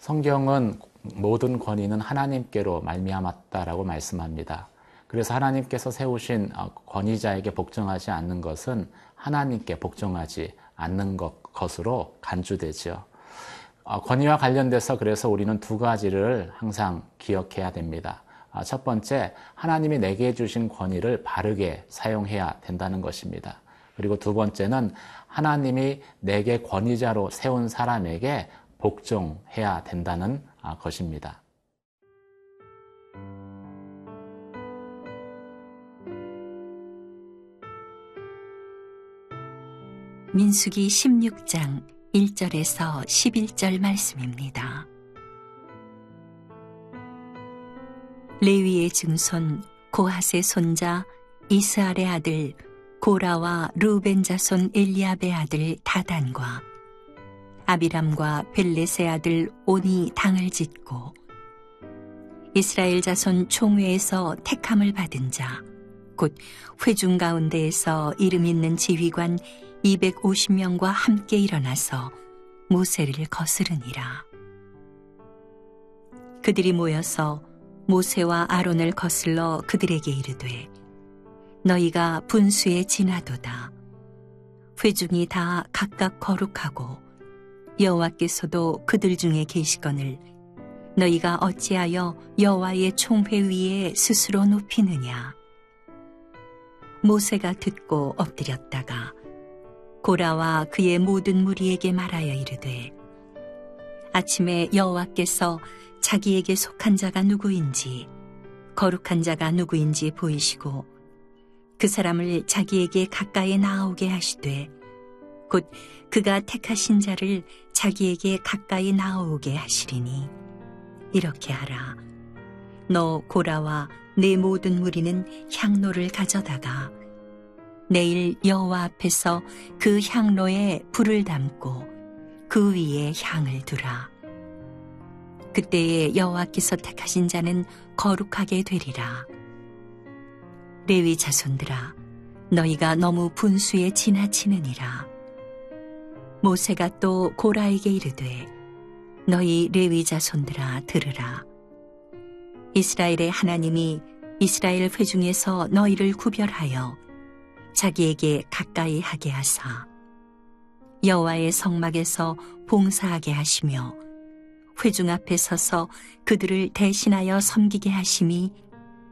성경은 모든 권위는 하나님께로 말미암았다라고 말씀합니다. 그래서 하나님께서 세우신 어, 권위자에게 복종하지 않는 것은 하나님께 복종하지 않는 것으로 간주되죠. 어, 권위와 관련돼서 그래서 우리는 두 가지를 항상 기억해야 됩니다. 아, 첫 번째, 하나님이 내게 주신 권위를 바르게 사용해야 된다는 것입니다. 그리고 두 번째는 하나님이 내게 권위자로 세운 사람에게 복종해야 된다는 아, 것입니다. 민수기 16장 1절에서 11절 말씀입니다. 레위의 증손 고핫의 손자 이스알의 아들 고라와 루벤 자손 엘리압의 아들 다단과 아비람과 벨렛의 아들 온이 당을 짓고 이스라엘 자손 총회에서 택함을 받은 자 곧 회중 가운데에서 이름 있는 지휘관 250명과 함께 일어나서 모세를 거스르니라. 그들이 모여서 모세와 아론을 거슬러 그들에게 이르되 너희가 분수에 지나도다. 회중이 다 각각 거룩하고 여호와께서도 그들 중에 계시거늘 너희가 어찌하여 여호와의 총회 위에 스스로 높이느냐? 모세가 듣고 엎드렸다가 고라와 그의 모든 무리에게 말하여 이르되 아침에 여호와께서 자기에게 속한 자가 누구인지 거룩한 자가 누구인지 보이시고 그 사람을 자기에게 가까이 나오게 하시되 곧 그가 택하신 자를 자기에게 가까이 나오게 하시리니 이렇게 하라 너 고라와 내 모든 무리는 향로를 가져다가 내일 여호와 앞에서 그 향로에 불을 담고 그 위에 향을 두라. 그때에 여호와께서 택하신 자는 거룩하게 되리라. 레위 자손들아, 너희가 너무 분수에 지나치느니라. 모세가 또 고라에게 이르되, 너희 레위 자손들아 들으라. 이스라엘의 하나님이 이스라엘 회중에서 너희를 구별하여 자기에게 가까이 하게 하사 여호와의 성막에서 봉사하게 하시며 회중 앞에 서서 그들을 대신하여 섬기게 하심이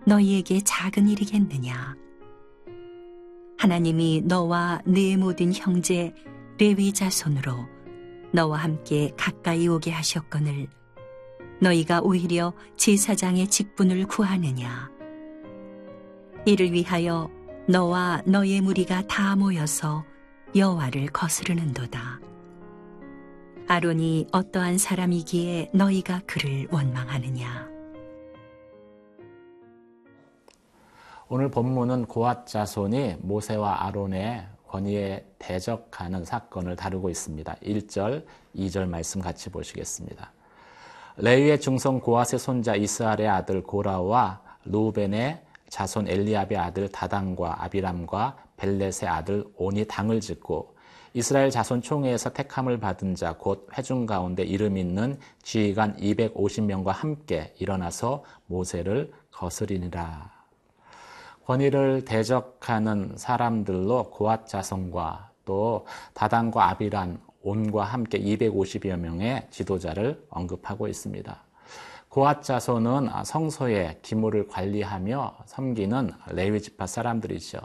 너희에게 작은 일이겠느냐 하나님이 너와 네 모든 형제 레위 자손으로 너와 함께 가까이 오게 하셨거늘 너희가 오히려 제사장의 직분을 구하느냐 이를 위하여 너와 너의 무리가 다 모여서 여호와를 거스르는도다. 아론이 어떠한 사람이기에 너희가 그를 원망하느냐? 오늘 본문은 고앗 자손이 모세와 아론의 권위에 대적하는 사건을 다루고 있습니다. 1절, 2절 말씀 같이 보시겠습니다. 레위의 중성 고앗의 손자 이스알의 아들 고라와 루벤의 자손 엘리압의 아들 다단과 아비람과 벨렛의 아들 온이 당을 짓고 이스라엘 자손 총회에서 택함을 받은 자 곧 회중 가운데 이름 있는 지휘관 250명과 함께 일어나서 모세를 거스리니라. 권위를 대적하는 사람들로 고앗 자손과 또 다단과 아비란 온과 함께 250여 명의 지도자를 언급하고 있습니다. 고앗 자손은 성소의 기물을 관리하며 섬기는 레위 지파 사람들이죠.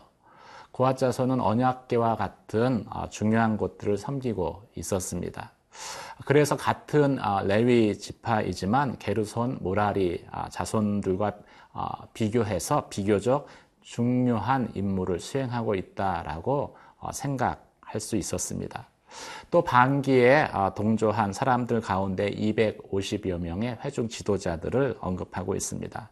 고앗 자손은 언약계와 같은 어, 중요한 곳들을 섬기고 있었습니다. 그래서 같은 어, 레위 지파이지만 게르손, 모라리 어, 자손들과 비교해서 비교적 중요한 임무를 수행하고 있다라고 생각할 수 있었습니다. 또 반기에 어, 동조한 사람들 가운데 250여 명의 회중 지도자들을 언급하고 있습니다.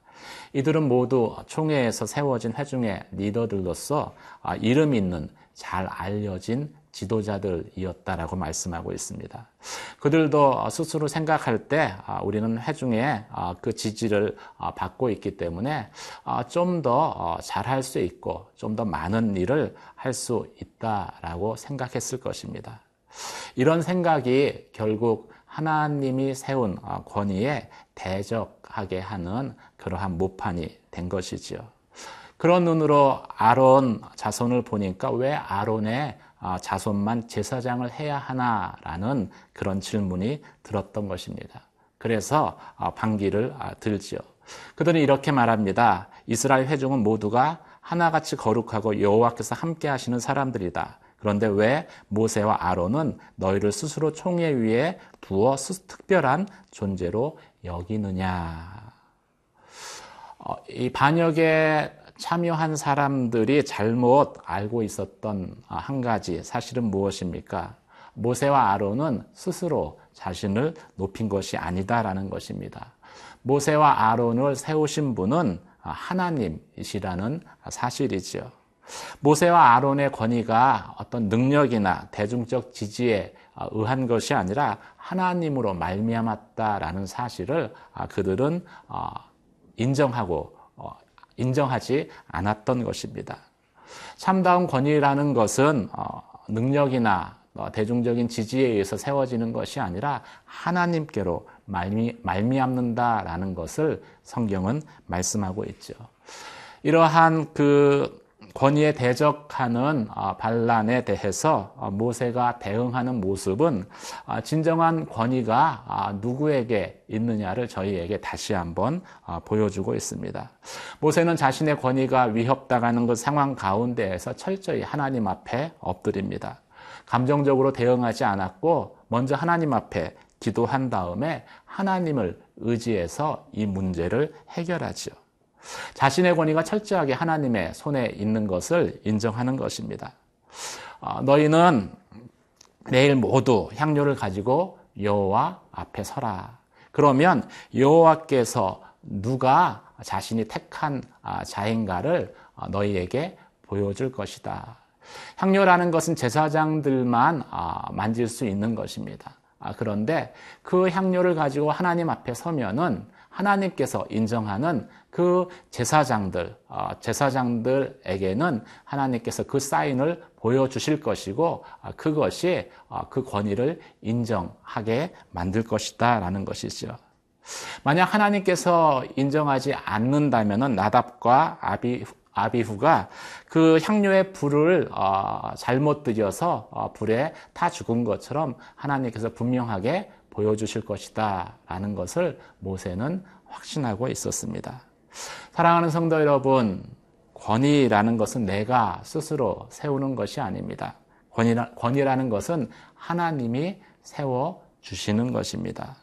이들은 모두 총회에서 세워진 회중의 리더들로서 어, 이름 있는 잘 알려진 지도자들이었다라고 말씀하고 있습니다. 그들도 스스로 생각할 때 어, 우리는 회중의 그 지지를 받고 있기 때문에 좀 더 잘할 수 있고 좀 더 많은 일을 할 수 있다라고 생각했을 것입니다. 이런 생각이 결국 하나님이 세운 어, 권위에 대적하게 하는 그러한 모판이 된 것이지요. 그런 눈으로 아론 자손을 보니까 왜 아론의 아, 자손만 제사장을 해야 하나라는 그런 질문이 들었던 것입니다. 그래서 아, 반기를 아, 들지요. 그들은 이렇게 말합니다. 이스라엘 회중은 모두가 하나같이 거룩하고 여호와께서 함께 하시는 사람들이다. 그런데 왜 모세와 아론은 너희를 스스로 총회 위에 두어 특별한 존재로 여기느냐? 어, 이 반역에 참여한 사람들이 잘못 알고 있었던 한 가지 사실은 무엇입니까? 모세와 아론은 스스로 자신을 높인 것이 아니다라는 것입니다. 모세와 아론을 세우신 분은 하나님이시라는 사실이지요. 모세와 아론의 권위가 어떤 능력이나 대중적 지지에 의한 것이 아니라 하나님으로 말미암았다라는 사실을 그들은 인정하고 인정하지 않았던 것입니다. 참다운 권위라는 것은 어, 능력이나 어, 대중적인 지지에 의해서 세워지는 것이 아니라 하나님께로 말미, 말미암는다라는 것을 성경은 말씀하고 있죠. 이러한 그 권위에 대적하는 어, 반란에 대해서 어, 모세가 대응하는 모습은 어, 진정한 권위가 누구에게 있느냐를 저희에게 다시 한번 보여주고 있습니다. 모세는 자신의 권위가 위협당하는 그 상황 가운데에서 철저히 하나님 앞에 엎드립니다. 감정적으로 대응하지 않았고 먼저 하나님 앞에 기도한 다음에 하나님을 의지해서 이 문제를 해결하지요. 자신의 권위가 철저하게 하나님의 손에 있는 것을 인정하는 것입니다. 어, 너희는 내일 모두 향료를 가지고 여호와 앞에 서라. 그러면 여호와께서 누가 자신이 택한 아, 자인가를 어, 너희에게 보여줄 것이다. 향료라는 것은 제사장들만 아, 만질 수 있는 것입니다. 아, 그런데 그 향료를 가지고 하나님 앞에 서면은 하나님께서 인정하는 그 제사장들, 어, 제사장들에게는 하나님께서 그 사인을 보여주실 것이고 어, 그것이 어, 그 권위를 인정하게 만들 것이다 라는 것이죠. 만약 하나님께서 인정하지 않는다면 나답과 아비, 아비후가 그 향료의 불을 잘못 들여서 불에 타 죽은 것처럼 하나님께서 분명하게 보여주실 것이다 라는 것을 모세는 확신하고 있었습니다. 사랑하는 성도 여러분, 권위라는 것은 내가 스스로 세우는 것이 아닙니다. 권위라, 권위라는 것은 하나님이 세워 주시는 것입니다.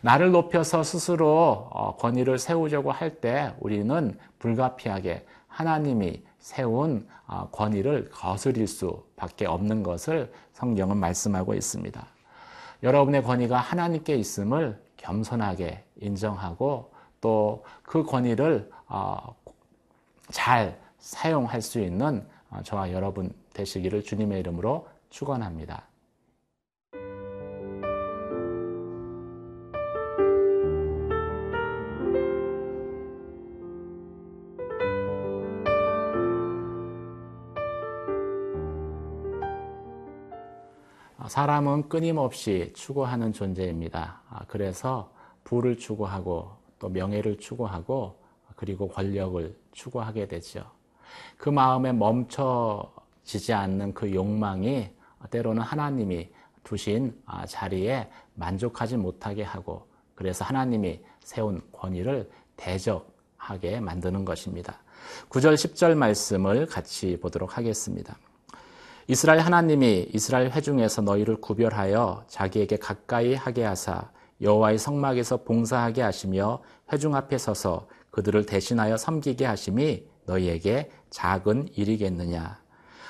나를 높여서 스스로 어, 권위를 세우려고 할 때 우리는 불가피하게 하나님이 세운 어, 권위를 거스릴 수밖에 없는 것을 성경은 말씀하고 있습니다. 여러분의 권위가 하나님께 있음을 겸손하게 인정하고 또 그 권위를 어, 잘 사용할 수 있는 어, 저와 여러분 되시기를 주님의 이름으로 축원합니다. 사람은 끊임없이 추구하는 존재입니다. 아, 그래서 부를 추구하고 또 명예를 추구하고 그리고 권력을 추구하게 되죠. 그 마음에 멈춰지지 않는 그 욕망이 때로는 하나님이 두신 아, 자리에 만족하지 못하게 하고 그래서 하나님이 세운 권위를 대적하게 만드는 것입니다. 9절, 10절 말씀을 같이 보도록 하겠습니다. 이스라엘 하나님이 이스라엘 회중에서 너희를 구별하여 자기에게 가까이 하게 하사 여호와의 성막에서 봉사하게 하시며 회중 앞에 서서 그들을 대신하여 섬기게 하심이 너희에게 작은 일이겠느냐?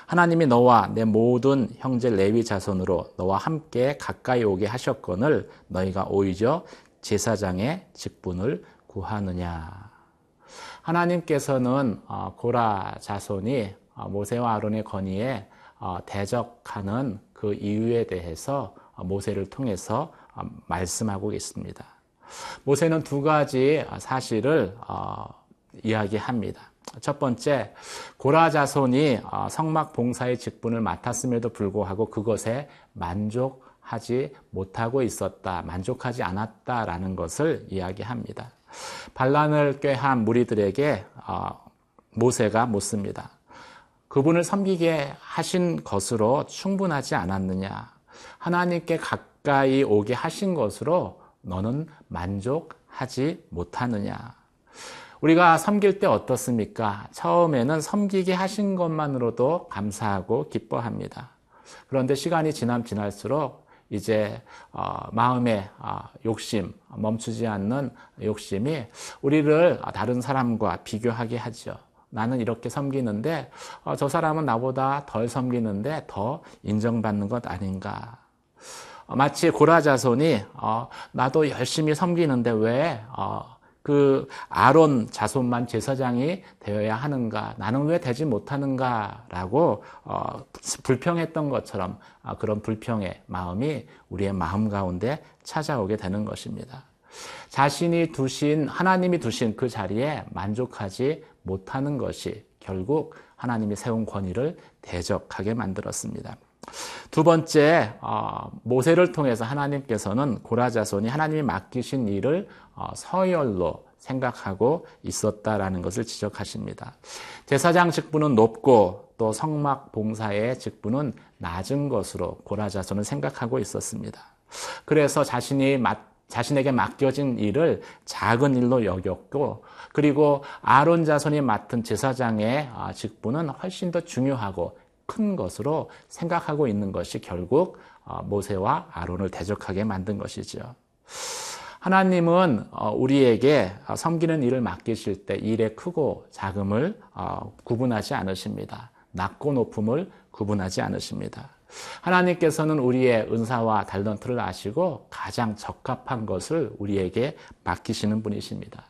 하나님이 너와 내 모든 형제 레위 자손으로 너와 함께 가까이 오게 하셨거늘 너희가 오히려 제사장의 직분을 구하느냐? 하나님께서는 어, 고라 자손이 어, 모세와 아론의 건의에 어, 대적하는 그 이유에 대해서 모세를 통해서 어, 말씀하고 있습니다. 모세는 두 가지 사실을 어, 이야기합니다. 첫 번째, 고라 자손이 성막 봉사의 직분을 맡았음에도 불구하고 그것에 만족 하지 못하고 있었다, 만족하지 않았다라는 것을 이야기합니다. 반란을 꾀한 무리들에게 어, 모세가 묻습니다. 그분을 섬기게 하신 것으로 충분하지 않았느냐? 하나님께 가까이 오게 하신 것으로 너는 만족하지 못하느냐? 우리가 섬길 때 어떻습니까? 처음에는 섬기게 하신 것만으로도 감사하고 기뻐합니다. 그런데 시간이 지남 지날수록 이제 어, 마음의 어, 욕심, 멈추지 않는 욕심이 우리를 다른 사람과 비교하게 하죠. 나는 이렇게 섬기는데 어, 저 사람은 나보다 덜 섬기는데 더 인정받는 것 아닌가. 어, 마치 고라자손이 어, 나도 열심히 섬기는데 왜 어, 그 아론 자손만 제사장이 되어야 하는가? 나는 왜 되지 못하는가라고 어, 불평했던 것처럼 어, 그런 불평의 마음이 우리의 마음 가운데 찾아오게 되는 것입니다. 자신이 두신 하나님이 두신 그 자리에 만족하지 못하는 것이 결국 하나님이 세운 권위를 대적하게 만들었습니다. 두 번째 어, 모세를 통해서 하나님께서는 고라자손이 하나님이 맡기신 일을 어, 서열로 생각하고 있었다라는 것을 지적하십니다. 제사장 직분은 높고 또 성막 봉사의 직분은 낮은 것으로 고라자손은 생각하고 있었습니다. 그래서 자신이 맡 자신에게 맡겨진 일을 작은 일로 여겼고 그리고 아론 자손이 맡은 제사장의 아, 직분은 훨씬 더 중요하고 큰 것으로 생각하고 있는 것이 결국 어, 모세와 아론을 대적하게 만든 것이죠. 하나님은 어, 우리에게 섬기는 일을 맡기실 때 일의 크고 작음을 어, 구분하지 않으십니다. 낮고 높음을 구분하지 않으십니다. 하나님께서는 우리의 은사와 달런트를 아시고 가장 적합한 것을 우리에게 맡기시는 분이십니다.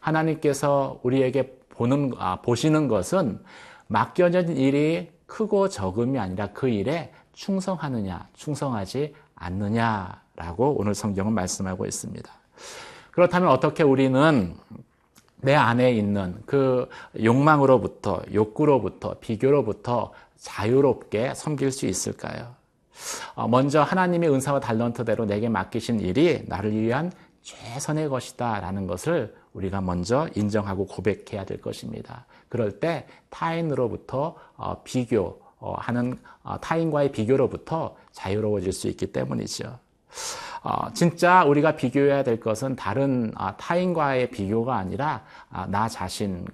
하나님께서 우리에게 보는, 아, 보시는 것은 맡겨진 일이 크고 적음이 아니라 그 일에 충성하느냐, 충성하지 않느냐라고 오늘 성경은 말씀하고 있습니다. 그렇다면 어떻게 우리는 내 안에 있는 그 욕망으로부터, 욕구로부터, 비교로부터 자유롭게 섬길 수 있을까요? 어, 먼저 하나님의 은사와 달런트대로 내게 맡기신 일이 나를 위한 최선의 것이다 라는 것을 우리가 먼저 인정하고 고백해야 될 것입니다. 그럴 때 타인으로부터 어, 비교 하는 어, 타인과의 비교로부터 자유로워질 수 있기 때문이죠. 진짜 우리가 비교해야 될 것은 다른 타인과의 비교가 아니라 나 자신의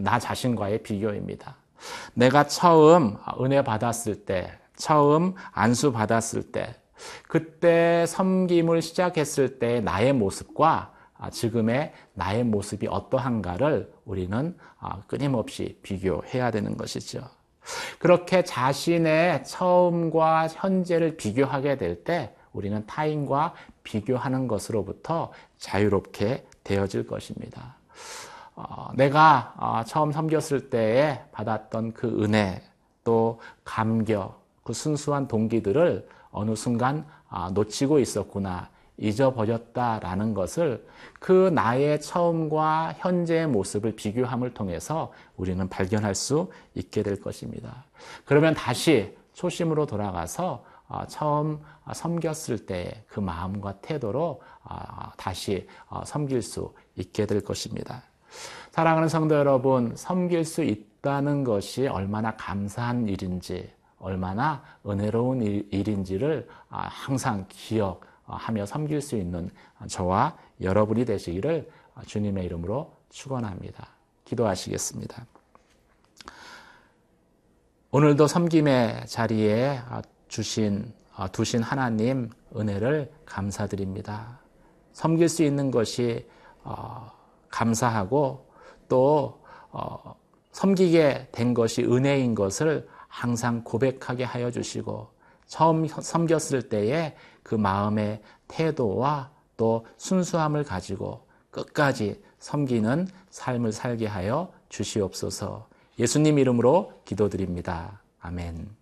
나 자신과의 비교입니다. 내가 처음 은혜 받았을 때, 처음 안수 받았을 때, 그때 섬김을 시작했을 때 나의 모습과 지금의 나의 모습이 어떠한가를 우리는 끊임없이 비교해야 되는 것이죠. 그렇게 자신의 처음과 현재를 비교하게 될 때 우리는 타인과 비교하는 것으로부터 자유롭게 되어질 것입니다. 어, 내가 어, 처음 섬겼을 때에 받았던 그 은혜 또 감격 그 순수한 동기들을 어느 순간 어, 놓치고 있었구나 잊어버렸다라는 것을 그 나의 처음과 현재의 모습을 비교함을 통해서 우리는 발견할 수 있게 될 것입니다. 그러면 다시 초심으로 돌아가서 처음 섬겼을 때 그 마음과 태도로 다시 섬길 수 있게 될 것입니다. 사랑하는 성도 여러분, 섬길 수 있다는 것이 얼마나 감사한 일인지, 얼마나 은혜로운 일인지를 아, 항상 기억하며 섬길 수 있는 저와 여러분이 되시기를 주님의 이름으로 축원합니다. 기도하시겠습니다. 오늘도 섬김의 자리에 주신 두신 하나님 은혜를 감사드립니다. 섬길 수 있는 것이 어, 감사하고 또 어, 섬기게 된 것이 은혜인 것을 항상 고백하게 하여 주시고 처음 섬겼을 때의 그 마음의 태도와 또 순수함을 가지고 끝까지 섬기는 삶을 살게 하여 주시옵소서. 예수님 이름으로 기도드립니다. 아멘.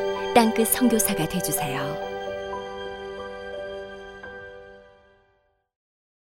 땅끝 선교사가 되주세요.